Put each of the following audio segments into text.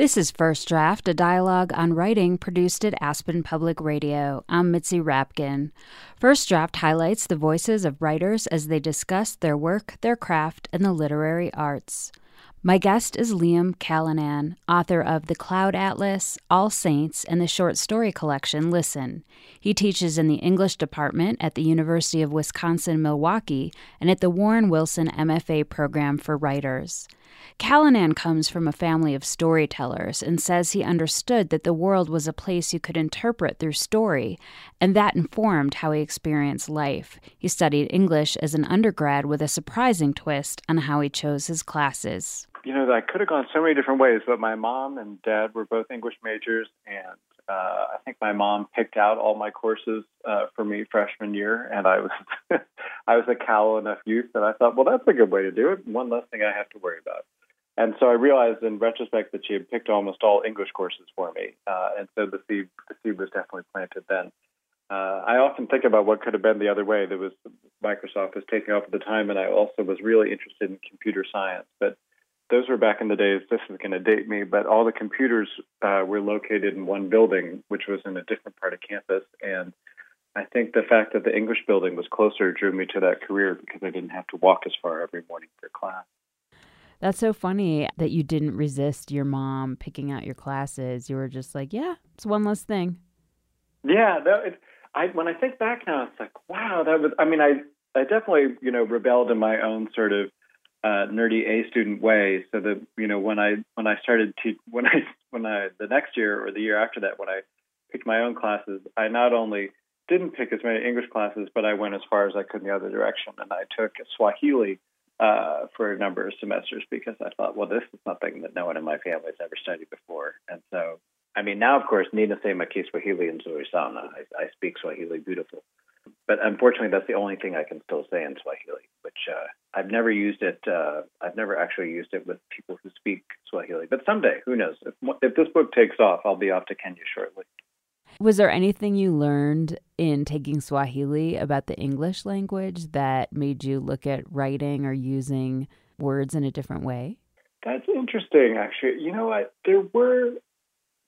This is First Draft, a dialogue on writing produced at Aspen Public Radio. I'm Mitzi Rapkin. First Draft highlights the voices of writers as they discuss their work, their craft, and the literary arts. My guest is Liam Callanan, author of The Cloud Atlas, All Saints, and the short story collection Listen. He teaches in the English department at the University of Wisconsin Milwaukee and at the Warren Wilson MFA program for writers. Callanan comes from a family of storytellers and says he understood that the world was a place you could interpret through story, and that informed how he experienced life. He studied English as an undergrad with a surprising twist on how he chose his classes you know, I could have gone so many different ways, but my mom and dad were both English majors, and uh, I think my mom picked out all my courses uh, for me freshman year, and I was I was a callow enough youth that I thought, well, that's a good way to do it. One less thing I have to worry about. And so I realized in retrospect that she had picked almost all English courses for me, uh, and so the seed the seed was definitely planted then. Uh, I often think about what could have been the other way. There was Microsoft was taking off at the time, and I also was really interested in computer science, but those were back in the days. This is going to date me, but all the computers uh, were located in one building, which was in a different part of campus. And I think the fact that the English building was closer drew me to that career because I didn't have to walk as far every morning for class. That's so funny that you didn't resist your mom picking out your classes. You were just like, "Yeah, it's one less thing." Yeah, that, it, I when I think back now, it's like, wow, that was. I mean, I I definitely you know rebelled in my own sort of uh, nerdy A student way. So that you know when I when I started to when I when I the next year or the year after that when I picked my own classes, I not only didn't pick as many English classes, but I went as far as I could in the other direction, and I took Swahili uh, for a number of semesters because I thought, well, this is something that no one in my family has ever studied before, and so. I mean, now, of course, Nina Sema Kiswahili and Zuri Sana. I, I speak Swahili beautiful but unfortunately, that's the only thing I can still say in Swahili, which uh, I've never used it. Uh, I've never actually used it with people who speak Swahili. But someday, who knows? If, if this book takes off, I'll be off to Kenya shortly. Was there anything you learned in taking Swahili about the English language that made you look at writing or using words in a different way? That's interesting, actually. You know what? There were,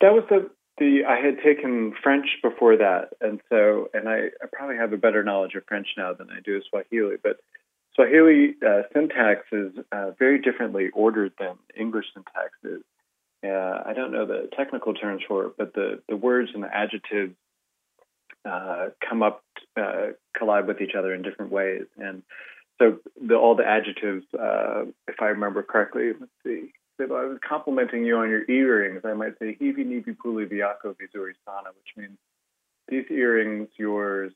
that was the the I had taken French before that, and so and I, I probably have a better knowledge of French now than I do of Swahili. But Swahili uh, syntax is uh, very differently ordered than English syntax is. Uh, I don't know the technical terms for it, but the the words and the adjectives uh, come up uh, collide with each other in different ways, and so the, all the adjectives, uh, if I remember correctly, let's see if I was complimenting you on your earrings, I might say hivi nivi puli viako vizuri sana, which means these earrings, yours,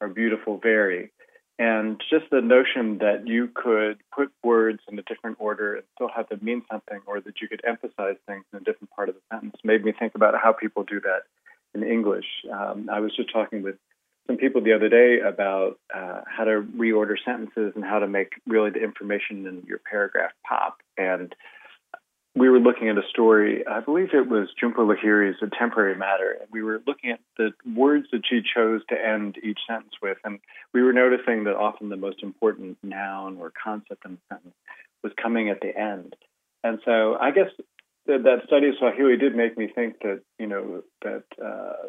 are beautiful, very. And just the notion that you could put words in a different order and still have them mean something, or that you could emphasize things in a different part of the sentence, made me think about how people do that in English. Um, I was just talking with some people the other day about uh, how to reorder sentences and how to make really the information in your paragraph pop. And we were looking at a story, I believe it was Jhumpa Lahiri's A Temporary Matter, and we were looking at the words that she chose to end each sentence with, and we were noticing that often the most important noun or concept in the sentence was coming at the end. And so I guess that, that study of Swahili did make me think that, you know, that uh,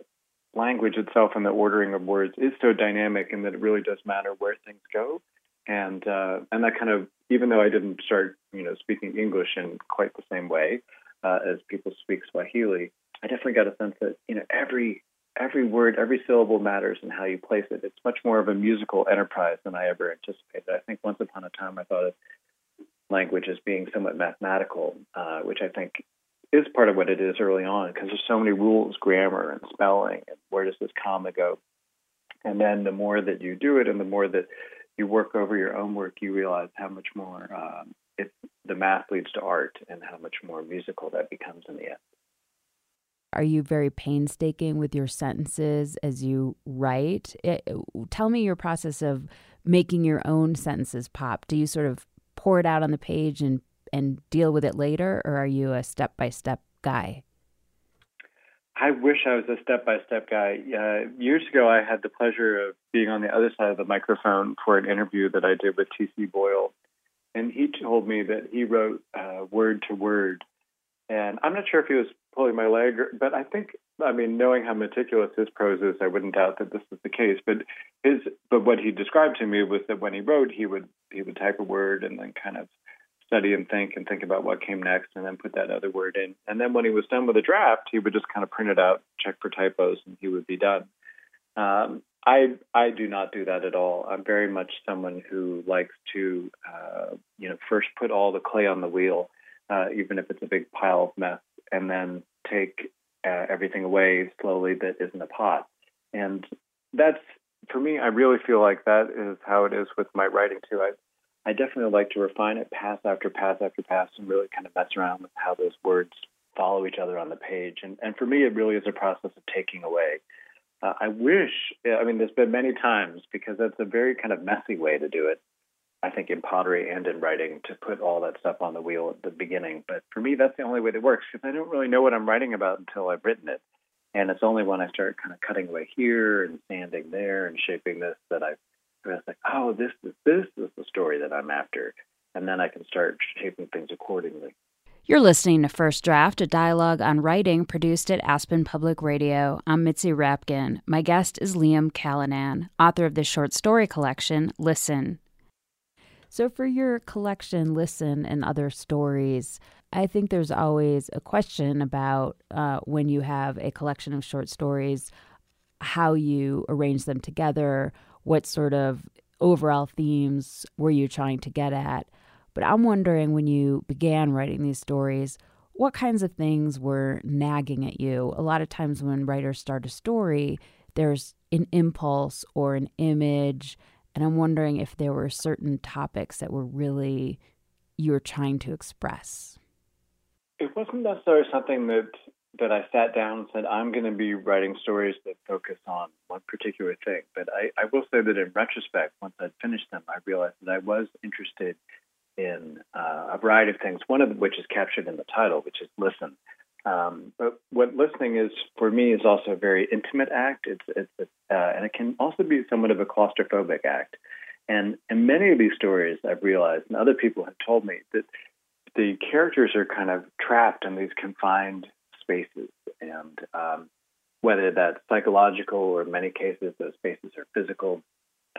language itself and the ordering of words is so dynamic and that it really does matter where things go and uh, and that kind of even though I didn't start you know speaking English in quite the same way uh, as people speak Swahili, I definitely got a sense that you know every every word, every syllable matters in how you place it. It's much more of a musical enterprise than I ever anticipated. I think once upon a time I thought of language as being somewhat mathematical, uh, which I think is part of what it is early on because there's so many rules, grammar and spelling, and where does this comma go? And then the more that you do it, and the more that you work over your own work, you realize how much more um, it, the math leads to art and how much more musical that becomes in the end. Are you very painstaking with your sentences as you write? It, tell me your process of making your own sentences pop. Do you sort of pour it out on the page and and deal with it later, or are you a step by step guy? I wish I was a step by step guy. Uh, years ago, I had the pleasure of being on the other side of the microphone for an interview that I did with T.C. Boyle. And he told me that he wrote uh, word to word And I'm not sure if he was pulling my leg, but I think, I mean, knowing how meticulous his prose is, I wouldn't doubt that this was the case. But his, but what he described to me was that when he wrote, he would he would type a word and then kind of study and think and think about what came next, and then put that other word in. And then when he was done with a draft, he would just kind of print it out, check for typos, and he would be done. Um, I I do not do that at all. I'm very much someone who likes to, uh, you know, first put all the clay on the wheel uh, even if it's a big pile of mess, and then take uh, everything away slowly that isn't a pot. And that's for me. I really feel like that is how it is with my writing too. I I definitely like to refine it pass after pass after pass, and really kind of mess around with how those words follow each other on the page. And and for me, it really is a process of taking away. Uh, I wish, I mean, there's been many times because that's a very kind of messy way to do it. I think in pottery and in writing to put all that stuff on the wheel at the beginning. But for me, that's the only way that works because I don't really know what I'm writing about until I've written it. And it's only when I start kind of cutting away here and sanding there and shaping this that I realize like, oh, this is this is the story that I'm after, and then I can start shaping things accordingly. You're listening to First Draft, a dialogue on writing produced at Aspen Public Radio. I'm Mitzi Rapkin. My guest is Liam Callanan, author of the short story collection Listen. So, for your collection, Listen, and other stories, I think there's always a question about uh, when you have a collection of short stories, how you arrange them together, what sort of overall themes were you trying to get at. But I'm wondering when you began writing these stories, what kinds of things were nagging at you? A lot of times when writers start a story, there's an impulse or an image and I'm wondering if there were certain topics that were really you were trying to express. It wasn't necessarily something that that I sat down and said, I'm going to be writing stories that focus on one particular thing. But I, I will say that in retrospect, once I'd finished them, I realized that I was interested in uh, a variety of things, one of which is captured in the title, which is listen. Um, but what listening is for me is also a very intimate act. It's, it's uh, and it can also be somewhat of a claustrophobic act. And in many of these stories, I've realized, and other people have told me that the characters are kind of trapped in these confined spaces, and um, whether that's psychological or in many cases those spaces are physical.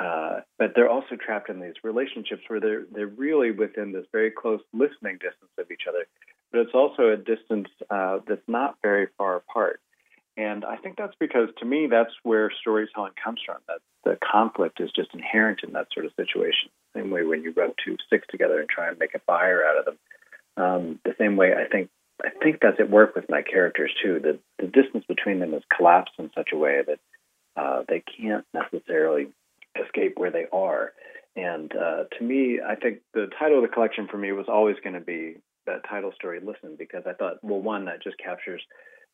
Uh, but they're also trapped in these relationships where they're they're really within this very close listening distance of each other but it's also a distance uh, that's not very far apart. And I think that's because, to me, that's where storytelling comes from. That the conflict is just inherent in that sort of situation. Same way when you rub two sticks together and try and make a fire out of them. Um, the same way I think I think that's at work with my characters too. The the distance between them is collapsed in such a way that uh, they can't necessarily escape where they are. And uh, to me, I think the title of the collection for me was always going to be that title story listen because I thought, well, one that just captures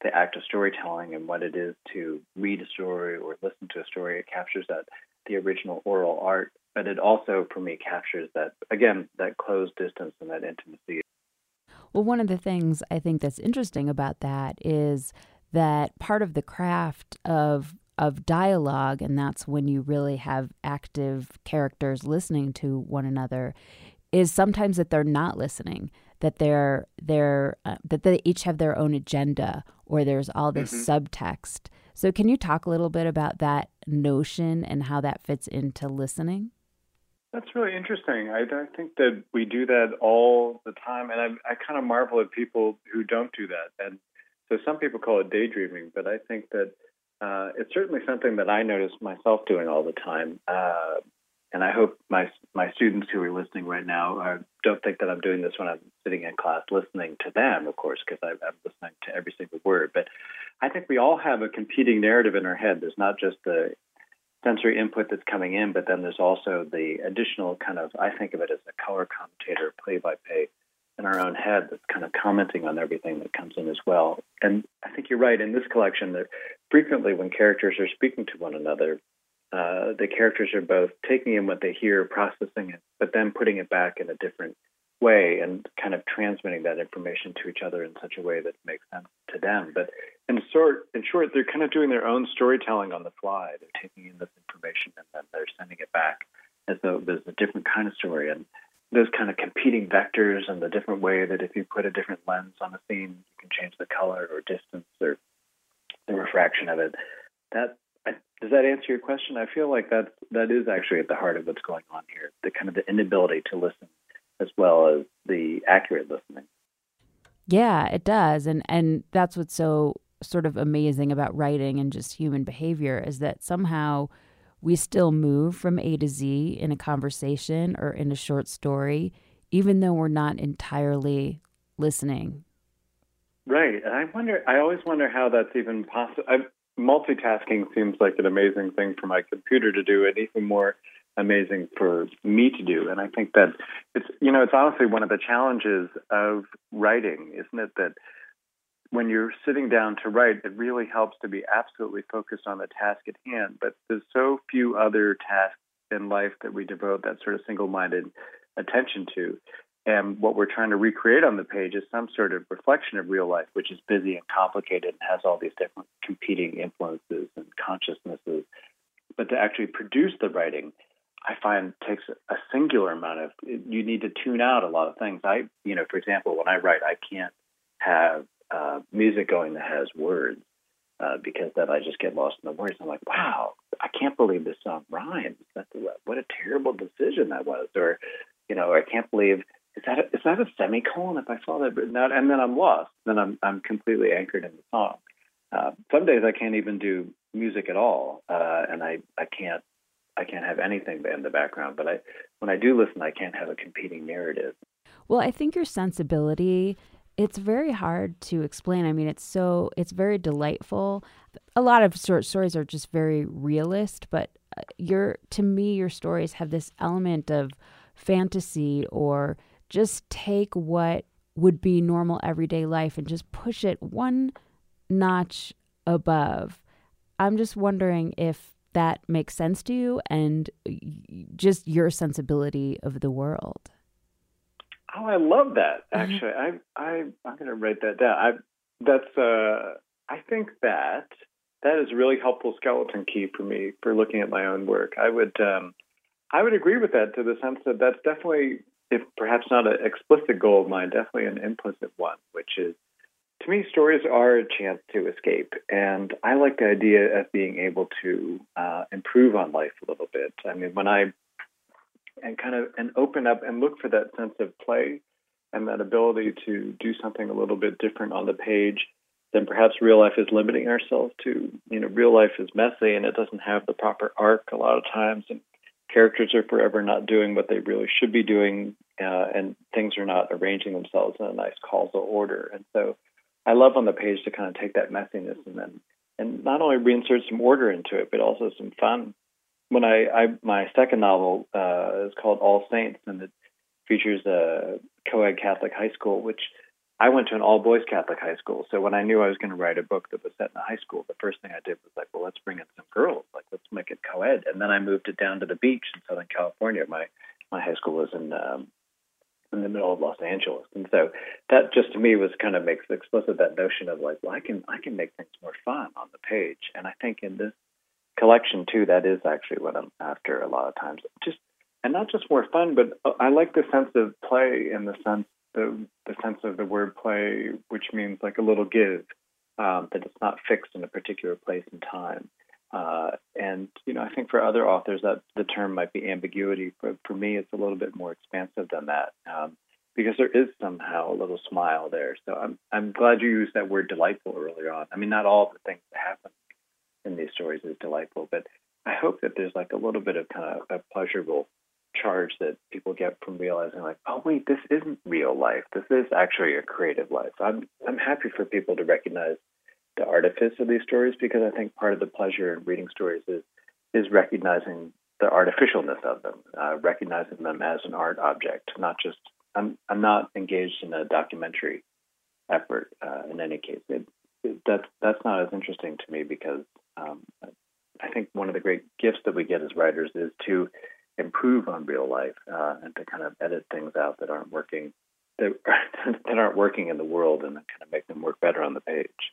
the act of storytelling and what it is to read a story or listen to a story. It captures that the original oral art, but it also, for me, captures that again that closed distance and that intimacy. Well, one of the things I think that's interesting about that is that part of the craft of of dialogue, and that's when you really have active characters listening to one another, is sometimes that they're not listening that they're they're uh, that they each have their own agenda or there's all this mm-hmm. subtext. So can you talk a little bit about that notion and how that fits into listening? That's really interesting. I, I think that we do that all the time, and I, I kind of marvel at people who don't do that. And so some people call it daydreaming, but I think that uh, it's certainly something that I notice myself doing all the time. Uh, and I hope my my students who are listening right now are, don't think that I'm doing this when I'm sitting in class listening to them, of course, because I'm listening to every single word. But I think we all have a competing narrative in our head. There's not just the sensory input that's coming in, but then there's also the additional kind of I think of it as a color commentator, play by play in our own head that's kind of commenting on everything that comes in as well. And I think you're right. In this collection, that frequently when characters are speaking to one another, uh, the characters are both taking in what they hear, processing it, but then putting it back in a different way and kind of transmitting that information to each other in such a way that makes sense to them. But in short, in short, they're kind of doing their own storytelling on the fly. They're taking in this information and then they're sending it back as though there's a different kind of story. And those kind of competing vectors and the different way that if you put a different lens on a scene, you can change the color or distance or the refraction of it. That does that answer your question? I feel like that that is actually at the heart of what's going on here. The kind of the inability to listen as well as the accurate listening. Yeah, it does. And and that's what's so sort of amazing about writing and just human behavior is that somehow we still move from A to Z in a conversation or in a short story, even though we're not entirely listening. Right. And I wonder, I always wonder how that's even possible. multitasking seems like an amazing thing for my computer to do, and even more amazing for me to do. And I think that it's, you know, it's honestly one of the challenges of writing, isn't it? That when you're sitting down to write, it really helps to be absolutely focused on the task at hand. But there's so few other tasks in life that we devote that sort of single minded attention to. And what we're trying to recreate on the page is some sort of reflection of real life, which is busy and complicated and has all these different competing influences and consciousnesses. But to actually produce the writing, I find takes a singular amount of. You need to tune out a lot of things. I, you know, for example, when I write, I can't have uh, music going that has words uh, because then I just get lost in the words. I'm like, wow, I can't believe this song rhymes. That's a, what a terrible decision that was. Or, you know, I can't believe is that a, is that a semicolon? If I saw that written out, and then I'm lost. Then I'm I'm completely anchored in the song. Uh, some days I can't even do music at all, uh, and I I can't I can't have anything in the background. But I when I do listen, I can't have a competing narrative. Well, I think your sensibility it's very hard to explain. I mean, it's so it's very delightful. A lot of short stories are just very realist, but uh, your to me your stories have this element of fantasy or just take what would be normal everyday life and just push it one notch above. I'm just wondering if that makes sense to you and just your sensibility of the world. Oh, I love that. Mm-hmm. Actually, mm-hmm. I I I'm going to write that down. I that's uh I think that that is a really helpful skeleton key for me for looking at my own work. I would um I would agree with that to the sense that that's definitely if perhaps not an explicit goal of mine, definitely an implicit one, which is to me, stories are a chance to escape. And I like the idea of being able to uh, improve on life a little bit. I mean, when I and kind of and open up and look for that sense of play and that ability to do something a little bit different on the page than perhaps real life is limiting ourselves to. You know, real life is messy and it doesn't have the proper arc a lot of times, and characters are forever not doing what they really should be doing, uh, and things are not arranging themselves in a nice causal order. And so, I love on the page to kind of take that messiness and then and not only reinsert some order into it, but also some fun when I, I my second novel uh, is called All Saints, and it features a co-ed Catholic high school, which I went to an all boys Catholic high school. So when I knew I was going to write a book that was set in a high school, the first thing I did was like, well, let's bring in some girls, like let's make it co-ed. And then I moved it down to the beach in Southern California. My my high school was in um, in the middle of Los Angeles, and so that just to me was kind of makes explicit that notion of like, well, I can I can make things more fun on the page. And I think in this collection too. That is actually what I'm after a lot of times. Just and not just more fun, but uh, I like the sense of play in the sense the the sense of the word play, which means like a little give, um, that it's not fixed in a particular place and time. Uh, and you know, I think for other authors that the term might be ambiguity. But for me, it's a little bit more expansive than that. Um, because there is somehow a little smile there. So I'm I'm glad you used that word delightful earlier on. I mean, not all the things that happen in these stories is delightful. But I hope that there's like a little bit of kind of a pleasurable charge that people get from realizing like, oh wait, this isn't real life. This is actually a creative life. I'm I'm happy for people to recognize the artifice of these stories because I think part of the pleasure in reading stories is is recognizing the artificialness of them, uh, recognizing them as an art object, not just. I'm I'm not engaged in a documentary effort uh, in any case. It, it, that's that's not as interesting to me because um, I think one of the great gifts that we get as writers is to improve on real life uh, and to kind of edit things out that aren't working that, that aren't working in the world and kind of make them work better on the page.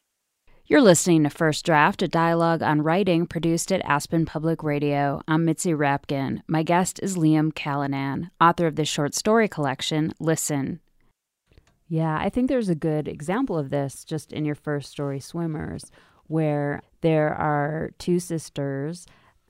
You're listening to First Draft, a dialogue on writing produced at Aspen Public Radio. I'm Mitzi Rapkin. My guest is Liam Callanan, author of the short story collection Listen. Yeah, I think there's a good example of this just in your first story, Swimmers, where there are two sisters,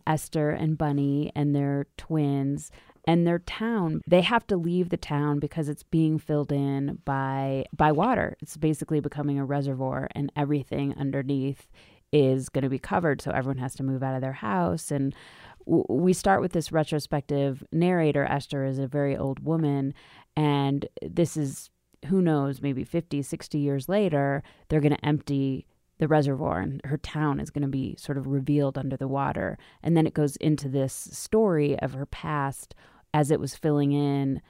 Esther and Bunny, and they're twins. And their town, they have to leave the town because it's being filled in by by water. It's basically becoming a reservoir, and everything underneath is going to be covered. So everyone has to move out of their house. And w- we start with this retrospective narrator. Esther is a very old woman, and this is who knows, maybe 50, 60 years later, they're going to empty the reservoir and her town is going to be sort of revealed under the water. And then it goes into this story of her past as it was filling in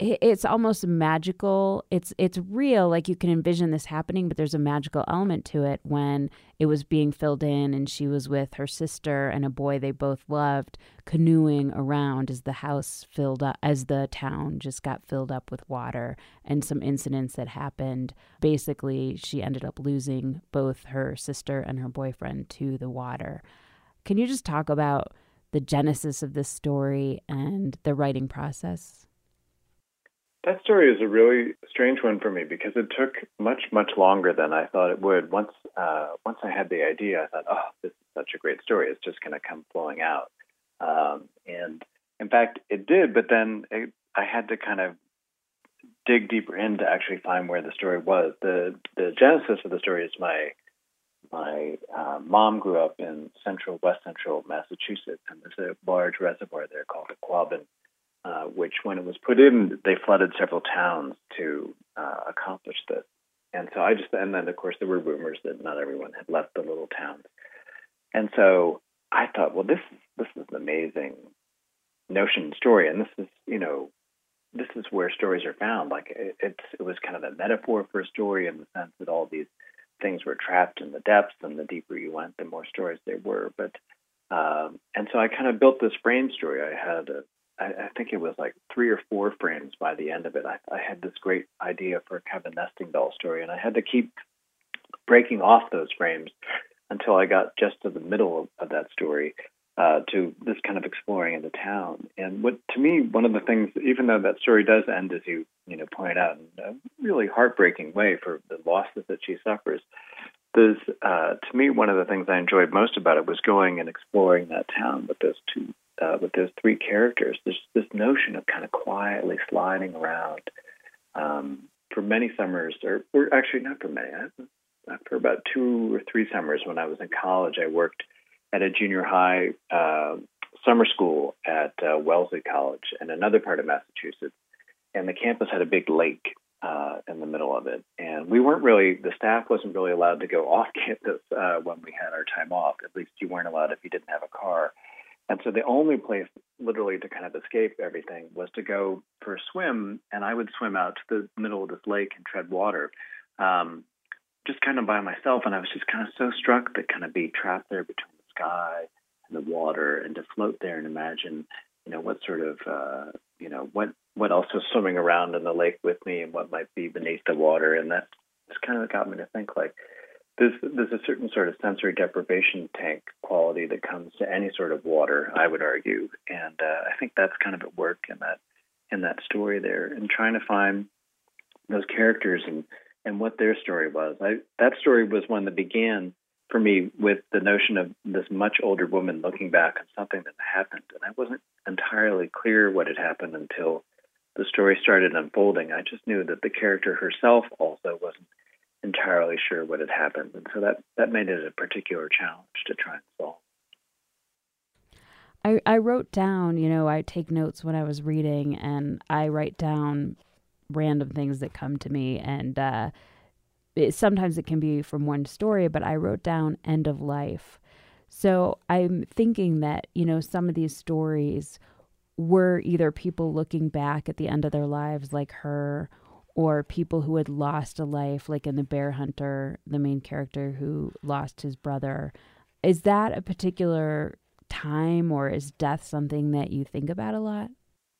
it's almost magical. It's it's real, like you can envision this happening, but there's a magical element to it when it was being filled in and she was with her sister and a boy they both loved, canoeing around as the house filled up as the town just got filled up with water and some incidents that happened. Basically, she ended up losing both her sister and her boyfriend to the water. Can you just talk about the genesis of this story and the writing process? That story is a really strange one for me because it took much, much longer than I thought it would. Once, uh, once I had the idea, I thought, "Oh, this is such a great story. It's just going to come flowing out." Um, and in fact, it did. But then it, I had to kind of dig deeper in to actually find where the story was. the The genesis of the story is my my uh, mom grew up in central, west central Massachusetts, and there's a large reservoir there called the Quabbin uh, which, when it was put in, they flooded several towns to uh, accomplish this. And so I just, and then of course there were rumors that not everyone had left the little towns. And so I thought, well, this this is an amazing notion story, and this is, you know, this is where stories are found. Like it, it's, it was kind of a metaphor for a story in the sense that all these things were trapped in the depths, and the deeper you went, the more stories there were. But um, and so I kind of built this frame story. I had a I, I think it was like three or four frames by the end of it. I, I had this great idea for kind of a nesting doll story, and I had to keep breaking off those frames until I got just to the middle of, of that story uh, to this kind of exploring in the town. And what to me, one of the things, even though that story does end, as you you know pointed out, in a really heartbreaking way for the losses that she suffers. There's, uh, to me, one of the things I enjoyed most about it was going and exploring that town with those two uh, with those three characters, there's this notion of kind of quietly sliding around um, for many summers, or, or actually not for many, for about two or three summers when I was in college, I worked at a junior high uh, summer school at uh, Wellesley College in another part of Massachusetts. And the campus had a big lake uh, in the middle of it. And we weren't really, the staff wasn't really allowed to go off campus uh, when we had our time off. At least you weren't allowed if you didn't have a car. And so the only place literally to kind of escape everything was to go for a swim. And I would swim out to the middle of this lake and tread water, um, just kind of by myself. And I was just kind of so struck that kind of be trapped there between the sky and the water and to float there and imagine, you know, what sort of, uh, you know, what, what else was swimming around in the lake with me and what might be beneath the water. And that just kind of got me to think like, there's there's a certain sort of sensory deprivation tank quality that comes to any sort of water, I would argue, and uh, I think that's kind of at work in that in that story there, and trying to find those characters and and what their story was. I that story was one that began for me with the notion of this much older woman looking back on something that happened, and I wasn't entirely clear what had happened until the story started unfolding. I just knew that the character herself also wasn't entirely sure what had happened, and so that that made it a particular challenge to try and solve. I, I wrote down, you know, I take notes when I was reading, and I write down random things that come to me, and uh, it, sometimes it can be from one story, but I wrote down end of life. So I'm thinking that, you know, some of these stories were either people looking back at the end of their lives, like her, or people who had lost a life, like in The Bear Hunter, the main character who lost his brother. Is that a particular time or is death something that you think about a lot?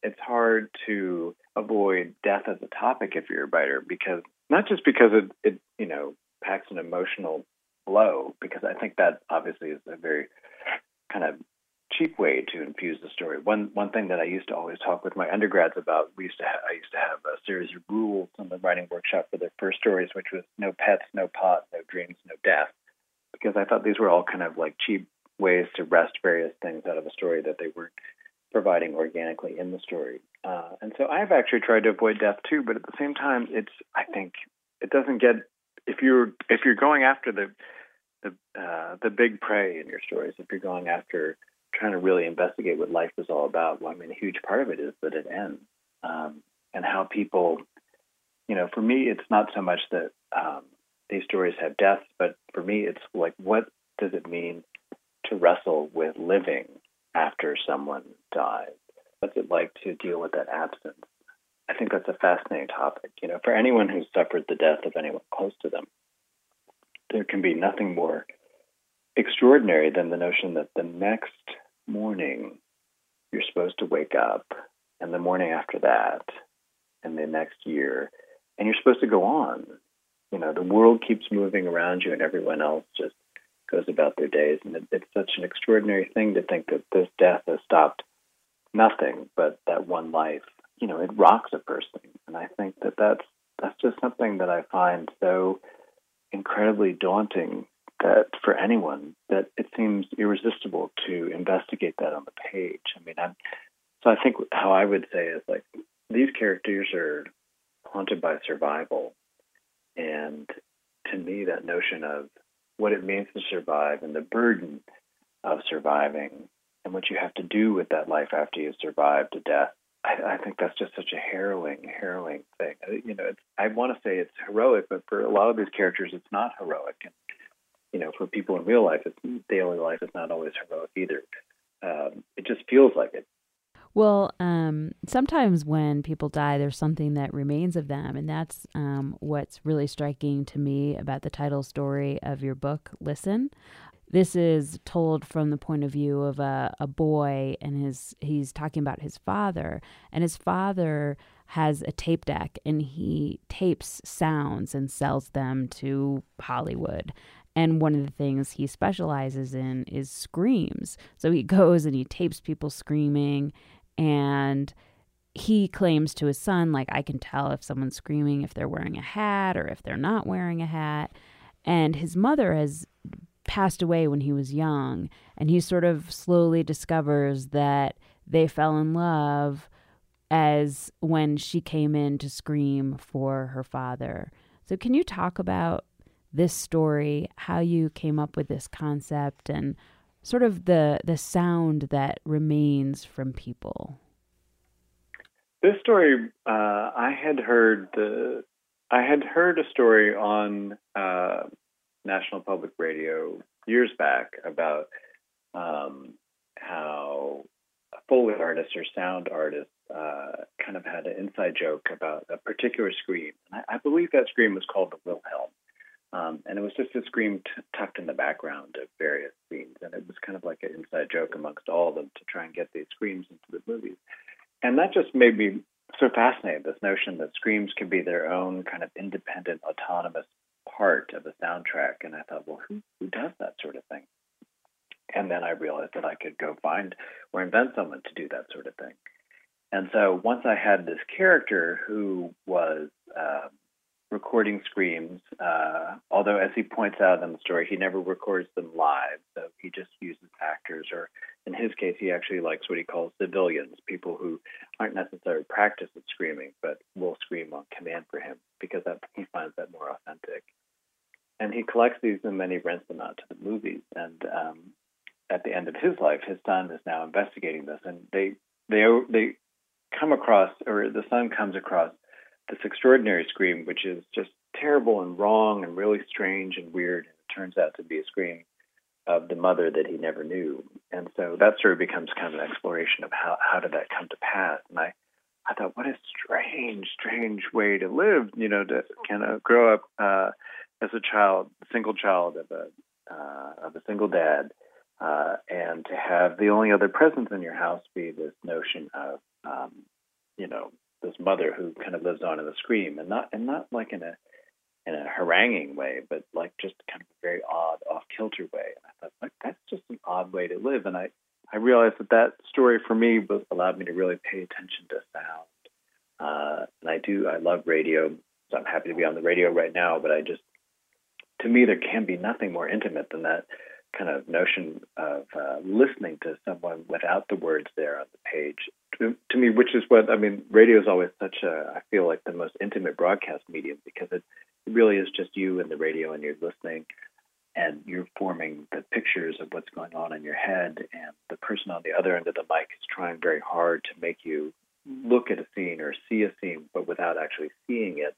It's hard to avoid death as a topic if you're a writer because not just because it, it you know packs an emotional blow because I think that obviously is a very kind of cheap way to infuse the story. One one thing that I used to always talk with my undergrads about, we used to have, I used to have a series of rules in the writing workshop for their first stories, which was no pets, no pot, no dreams, no death, because I thought these were all kind of like cheap ways to wrest various things out of a story that they weren't providing organically in the story. Uh, and so I've actually tried to avoid death too, but at the same time, it's I think it doesn't get if you're if you're going after the the uh, the big prey in your stories, if you're going after trying to really investigate what life is all about, well, I mean, a huge part of it is that it ends, um, and how people, you know, for me, it's not so much that um, these stories have deaths, but for me, it's like, what does it mean to wrestle with living after someone dies? What's it like to deal with that absence? I think that's a fascinating topic. You know, for anyone who's suffered the death of anyone close to them, there can be nothing more extraordinary than the notion that the next morning you're supposed to wake up, and the morning after that, and the next year, and you're supposed to go on. You know, the world keeps moving around you, and everyone else just goes about their days. And it, it's such an extraordinary thing to think that this death has stopped nothing but that one life. You know, it rocks a person, and I think that that's that's just something that I find so incredibly daunting that for anyone that it seems irresistible to investigate that on the page. I mean, I'm so I think how I would say is like these characters are haunted by survival, and to me, that notion of what it means to survive and the burden of surviving and what you have to do with that life after you've survived to death. I, I think that's just such a harrowing, harrowing thing. You know, I want to say it's heroic, but for a lot of these characters, it's not heroic. And you know, for people in real life, it's daily life is not always heroic either. Um, it just feels like it. Well, um, sometimes when people die, there's something that remains of them. And that's um, what's really striking to me about the title story of your book, Listen. This is told from the point of view of a, a boy, and his he's talking about his father. And his father has a tape deck, and he tapes sounds and sells them to Hollywood. And one of the things he specializes in is screams. So he goes and he tapes people screaming and he claims to his son like I can tell if someone's screaming if they're wearing a hat or if they're not wearing a hat. And his mother has passed away when he was young and he sort of slowly discovers that they fell in love as when she came in to scream for her father. So can you talk about this story, how you came up with this concept, and sort of the the sound that remains from people. This story, uh, I had heard the, I had heard a story on uh, National Public Radio years back about um, how Foley artists or sound artists uh, kind of had an inside joke about a particular scream. I, I believe that scream was called the Wilhelm. Um, and it was just a scream t- tucked in the background of various scenes. And it was kind of like an inside joke amongst all of them to try and get these screams into the movies. And that just made me so fascinated this notion that screams can be their own kind of independent, autonomous part of the soundtrack. And I thought, well, who, who does that sort of thing? And then I realized that I could go find or invent someone to do that sort of thing. And so once I had this character who was um, recording screams. Uh, although, as he points out in the story, he never records them live, so he just uses actors, or in his case, he actually likes what he calls civilians, people who aren't necessarily practiced at screaming, but will scream on command for him because that, he finds that more authentic. And he collects these and then he rents them out to the movies. And um, at the end of his life, his son is now investigating this, and they they they come across, or the son comes across this extraordinary scream, which is just terrible and wrong and really strange and weird. And it turns out to be a scream of the mother that he never knew. And so that sort of becomes kind of an exploration of how, how did that come to pass. And I, I thought, what a strange, strange way to live, you know, to kind of grow up uh, as a child, single child of a, uh, of a single dad. Uh, and to have the only other presence in your house be this notion of, um, you know, this mother who kind of lives on in the scream, and not and not like in a in a haranguing way, but like just kind of a very odd, off kilter way. And I thought, like, that's just an odd way to live. And I I realized that that story for me was allowed me to really pay attention to sound. Uh, and I do, I love radio. So I'm happy to be on the radio right now, but I just, to me, there can be nothing more intimate than that kind of notion of uh, listening to someone without the words there on the page. To, to, me, which is what I mean, radio is always such a, I feel like the most intimate broadcast medium because it, it really is just you and the radio and you're listening and you're forming the pictures of what's going on in your head and the person on the other end of the mic is trying very hard to make you look at a scene or see a scene but without actually seeing it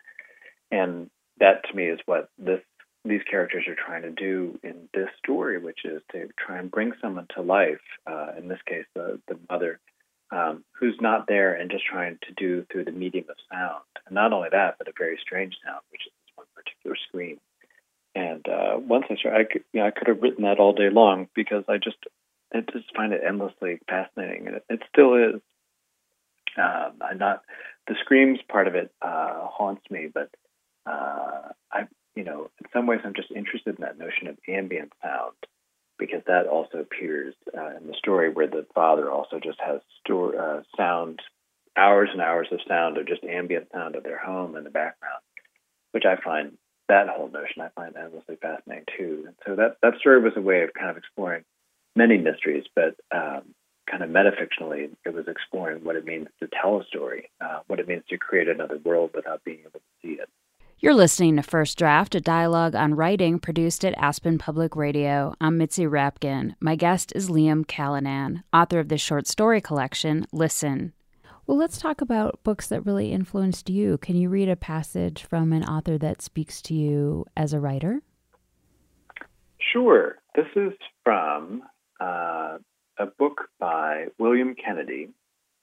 and that to me is what this these characters are trying to do in this story, which is to try and bring someone to life. Uh, in this case, the, the mother, um, who's not there and just trying to do through the medium of sound. And not only that, but a very strange sound, which is this one particular scream. And uh, once I started, I could, you know, I could have written that all day long because I just, I just find it endlessly fascinating, and it, it still is. Um, I'm not the screams part of it uh, haunts me, but uh, I you know, in some ways, I'm just interested in that notion of ambient sound because that also appears uh, in the story where the father also just has store, uh, sound, hours and hours of sound or just ambient sound of their home in the background, which I find that whole notion I find endlessly fascinating too. And so that that story was a way of kind of exploring many mysteries, but um, kind of metafictionally, it was exploring what it means to tell a story, uh, what it means to create another world without being able to see it. You're listening to First Draft, a dialogue on writing produced at Aspen Public Radio. I'm Mitzi Rapkin. My guest is Liam Callanan, author of the short story collection, Listen. Well, let's talk about books that really influenced you. Can you read a passage from an author that speaks to you as a writer? Sure. This is from uh, a book by William Kennedy.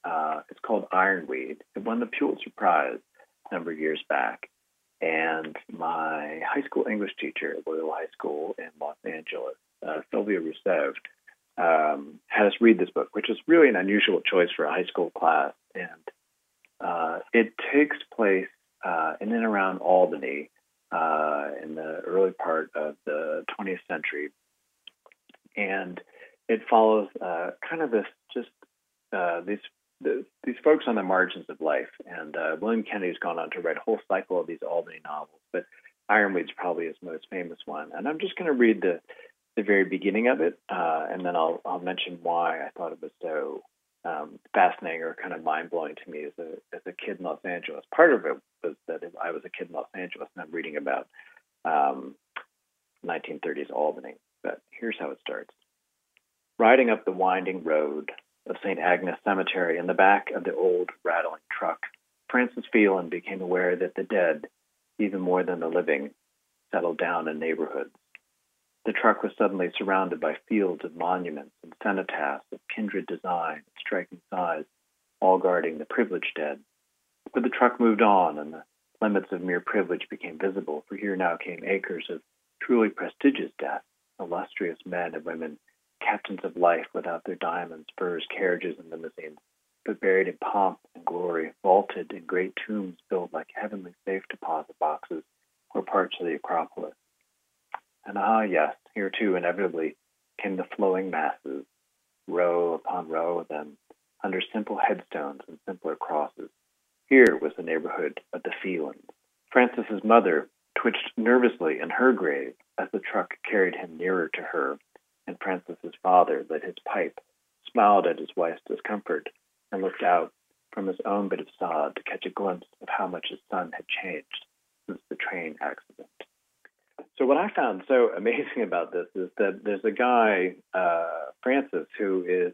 Uh, it's called Ironweed. It won the Pulitzer Prize a number of years back. And my high school English teacher at Loyola High School in Los Angeles, uh, Sylvia Rousseau, um, had us read this book, which is really an unusual choice for a high school class. And uh, it takes place uh, in and around Albany uh, in the early part of the 20th century. And it follows uh, kind of this just uh, these the, these folks on the margins of life. And uh, William Kennedy's gone on to write a whole cycle of these Albany novels, but Ironweed's probably his most famous one. And I'm just going to read the the very beginning of it, uh, and then I'll I'll mention why I thought it was so um, fascinating or kind of mind blowing to me as a as a kid in Los Angeles. Part of it was that I was a kid in Los Angeles and I'm reading about um, 1930s Albany. But here's how it starts: riding up the winding road of St. Agnes Cemetery in the back of the old rattling truck, Francis Phelan became aware that the dead, even more than the living, settled down in neighborhoods. The truck was suddenly surrounded by fields of monuments and cenotaphs of kindred design and striking size, all guarding the privileged dead. But the truck moved on, and the limits of mere privilege became visible, for here now came acres of truly prestigious death, illustrious men and women captains of life without their diamonds, furs, carriages, and limousines, but buried in pomp and glory, vaulted in great tombs built like heavenly safe deposit boxes or parts of the Acropolis. And ah, yes, here too, inevitably, came the flowing masses, row upon row of them, under simple headstones and simpler crosses. Here was the neighborhood of the Phelans. Francis's mother twitched nervously in her grave as the truck carried him nearer to her and Francis's father lit his pipe, smiled at his wife's discomfort, and looked out from his own bit of sod to catch a glimpse of how much his son had changed since the train accident. So what I found so amazing about this is that there's a guy, uh, Francis, who is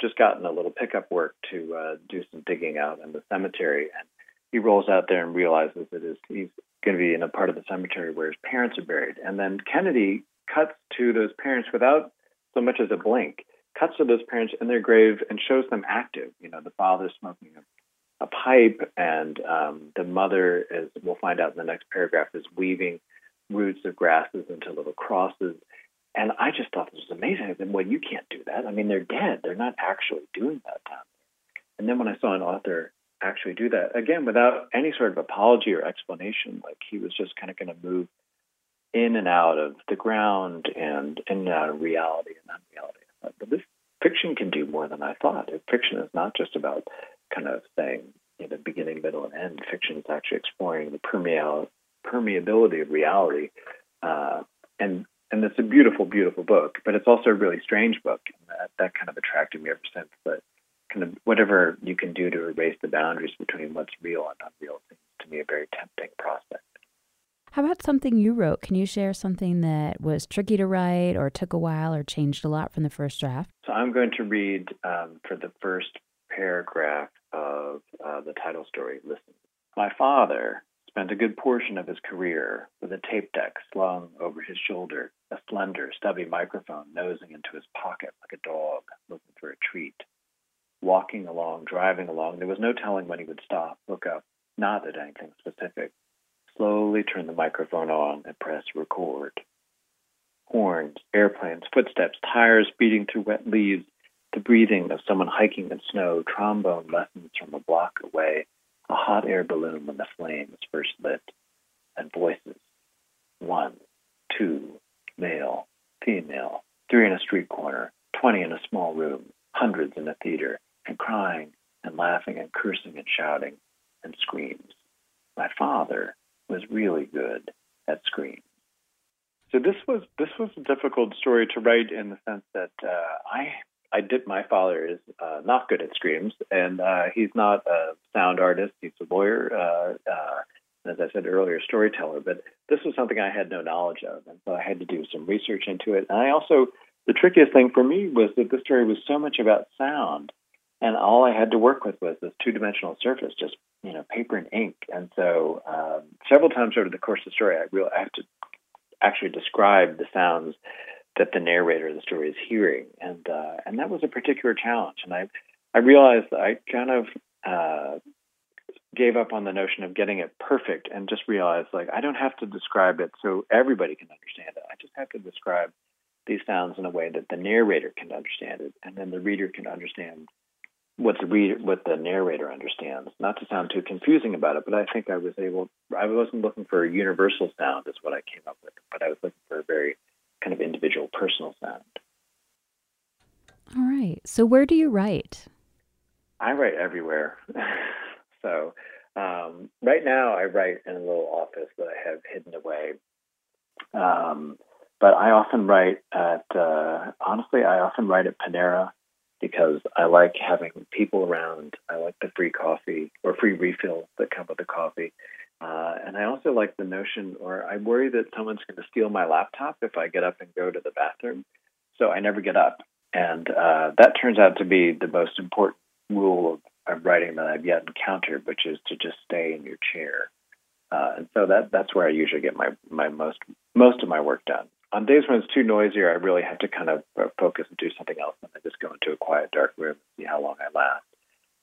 just gotten a little pickup work to uh, do some digging out in the cemetery, and he rolls out there and realizes that his, he's going to be in a part of the cemetery where his parents are buried. And then Kennedy cuts to those parents without so much as a blink, cuts to those parents in their grave and shows them active. You know, the father smoking a, a pipe, and um, the mother, as we'll find out in the next paragraph, is weaving roots of grasses into little crosses. And I just thought this was amazing. I said, well, you can't do that. I mean, they're dead. They're not actually doing that down there. And then when I saw an author actually do that, again, without any sort of apology or explanation, like he was just kind of going to move in and out of the ground and in and out of reality and unreality. But this fiction can do more than I thought. Fiction is not just about kind of saying you know beginning, middle, and end. Fiction is actually exploring the permeability of reality, uh, and and it's a beautiful, beautiful book. But it's also a really strange book, and that that kind of attracted me ever since. But kind of whatever you can do to erase the boundaries between what's real and unreal seems to me a very tempting prospect. How about something you wrote? Can you share something that was tricky to write or took a while or changed a lot from the first draft? So I'm going to read um, for the first paragraph of uh, the title story. Listen. My father spent a good portion of his career with a tape deck slung over his shoulder, a slender, stubby microphone nosing into his pocket like a dog looking for a treat. Walking along, driving along, there was no telling when he would stop, look up, not at anything turn the microphone on and press record. Horns, airplanes, footsteps, tires beating through wet leaves, the breathing of someone hiking in snow, trombone lessons from a block away, a hot air balloon when the flame is first lit, and voices. One, two, male, female, three in a street corner, twenty in a small room, hundreds in a theater, and crying and laughing and cursing and shouting and screams. My father was really good at screams. So this was this was a difficult story to write in the sense that uh, I I did my father is uh, not good at screams and uh, he's not a sound artist he's a lawyer uh, uh, as I said earlier storyteller but this was something I had no knowledge of and so I had to do some research into it and I also the trickiest thing for me was that this story was so much about sound and all I had to work with was this two dimensional surface just you know paper and ink. And so um, several times over the course of the story, I real I have to actually describe the sounds that the narrator of the story is hearing, and uh, and that was a particular challenge. And I I realized I kind of uh, gave up on the notion of getting it perfect, and just realized like I don't have to describe it so everybody can understand it. I just have to describe these sounds in a way that the narrator can understand it, and then the reader can understand what the reader, what the narrator understands. Not to sound too confusing about it, but I think I was able. I wasn't looking for a universal sound, is what I came up with, but I was looking for a very kind of individual, personal sound. All right. So where do you write? I write everywhere. so um, right now, I write in a little office that I have hidden away. Um, but I often write at uh, honestly, I often write at Panera because I like having people around. I like the free coffee or free refills that come with the coffee. Uh, and I also like the notion, or I worry that someone's going to steal my laptop if I get up and go to the bathroom. So I never get up. And uh, that turns out to be the most important rule of, of writing that I've yet encountered, which is to just stay in your chair. Uh, and so that that's where I usually get my my most most of my work done on days when it's too noisier, I really have to kind of focus and do something else, and I just go into a quiet, dark room and see how long I last.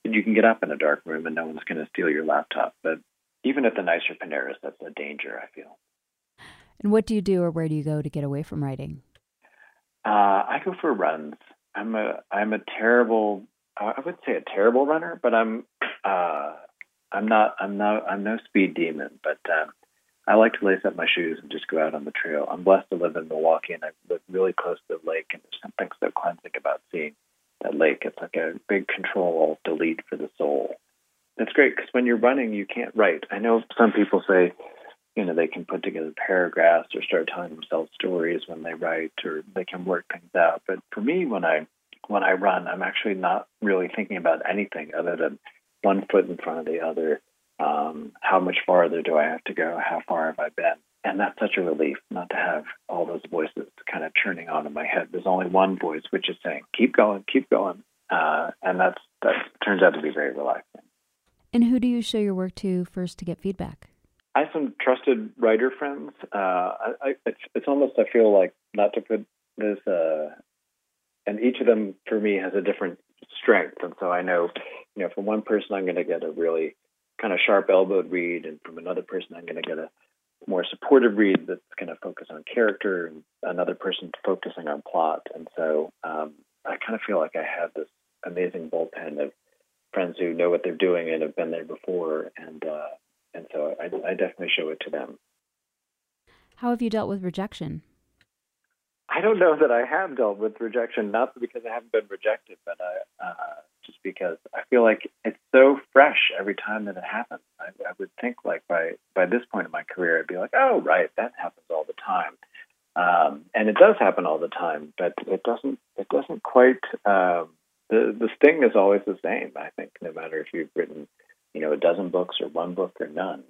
And you can get up in a dark room, and no one's going to steal your laptop. But even at the nicer Paneras, that's a danger. I feel. And what do you do, or where do you go to get away from writing? Uh, I go for runs. I'm a I'm a terrible I would say a terrible runner, but I'm uh, I'm not I'm not I'm no speed demon, but um, I like to lace up my shoes and just go out on the trail. I'm blessed to live in Milwaukee and I live really close to the lake, and there's something so cleansing about seeing that lake. It's like a big control delete for the soul. That's great because when you're running, you can't write. I know some people say, you know, they can put together paragraphs or start telling themselves stories when they write, or they can work things out. But for me, when I when I run, I'm actually not really thinking about anything other than one foot in front of the other um, how much farther do I have to go? How far have I been? And that's such a relief not to have all those voices kind of churning on in my head. There's only one voice which is saying, "Keep going, keep going," uh, and that's that turns out to be very relaxing. And who do you show your work to first to get feedback? I have some trusted writer friends. Uh, I, I, it's, it's almost I feel like not to put this, uh, and each of them for me has a different strength, and so I know, you know, from one person I'm going to get a really kind of sharp elbowed read, and from another person, I'm going to get a more supportive read that's going to focus on character, and another person focusing on plot. And so um, I kind of feel like I have this amazing bullpen of friends who know what they're doing and have been there before, and uh, and so I, I definitely show it to them. How have you dealt with rejection? I don't know that I have dealt with rejection, not because I haven't been rejected, but I, uh, just because I feel like it's so fresh every time that it happens. I, I would think like by by this point in my career, I'd be like, oh right, that happens all the time, um, and it does happen all the time, but it doesn't it doesn't quite. Um, the the sting is always the same. I think no matter if you've written, you know, a dozen books or one book or none.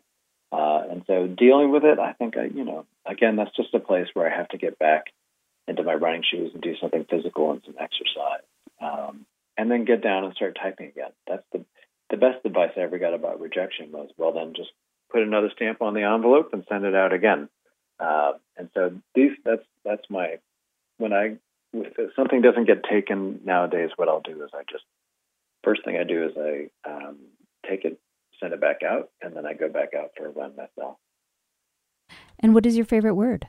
Uh, and so dealing with it, I think I, you know, again, that's just a place where I have to get back into my running shoes and do something physical and some exercise, um, and then get down and start typing again. That's the the best advice I ever got about rejection was, well, then just put another stamp on the envelope and send it out again. Uh, and so these that's that's my when I if something doesn't get taken nowadays, what I'll do is I just first thing I do is I um, take it, send it back out, and then I go back out for a run myself. And what is your favorite word?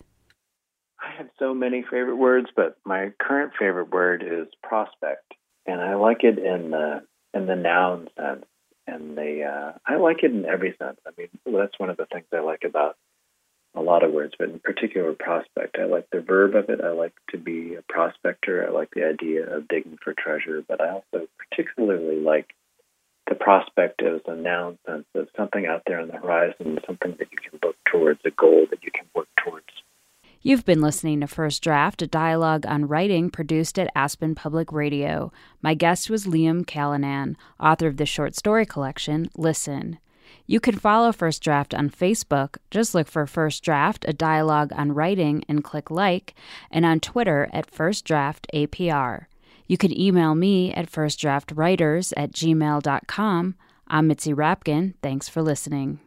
I have so many favorite words, but my current favorite word is prospect, and I like it in the in the noun sense, and the uh, I like it in every sense. I mean, that's one of the things I like about a lot of words, but in particular prospect. I like the verb of it. I like to be a prospector. I like the idea of digging for treasure, but I also particularly like the prospect as a noun sense of something out there on the horizon, something that you can look towards, a goal that you can work towards. You've been listening to First Draft, a dialogue on writing produced at Aspen Public Radio. My guest was Liam Callanan, author of the short story collection Listen. You can follow First Draft on Facebook. Just look for First Draft, a dialogue on writing, and click like, and on Twitter at First Draft APR. You can email me at firstdraftwriters at gmail.com. I'm Mitzi Rapkin. Thanks for listening.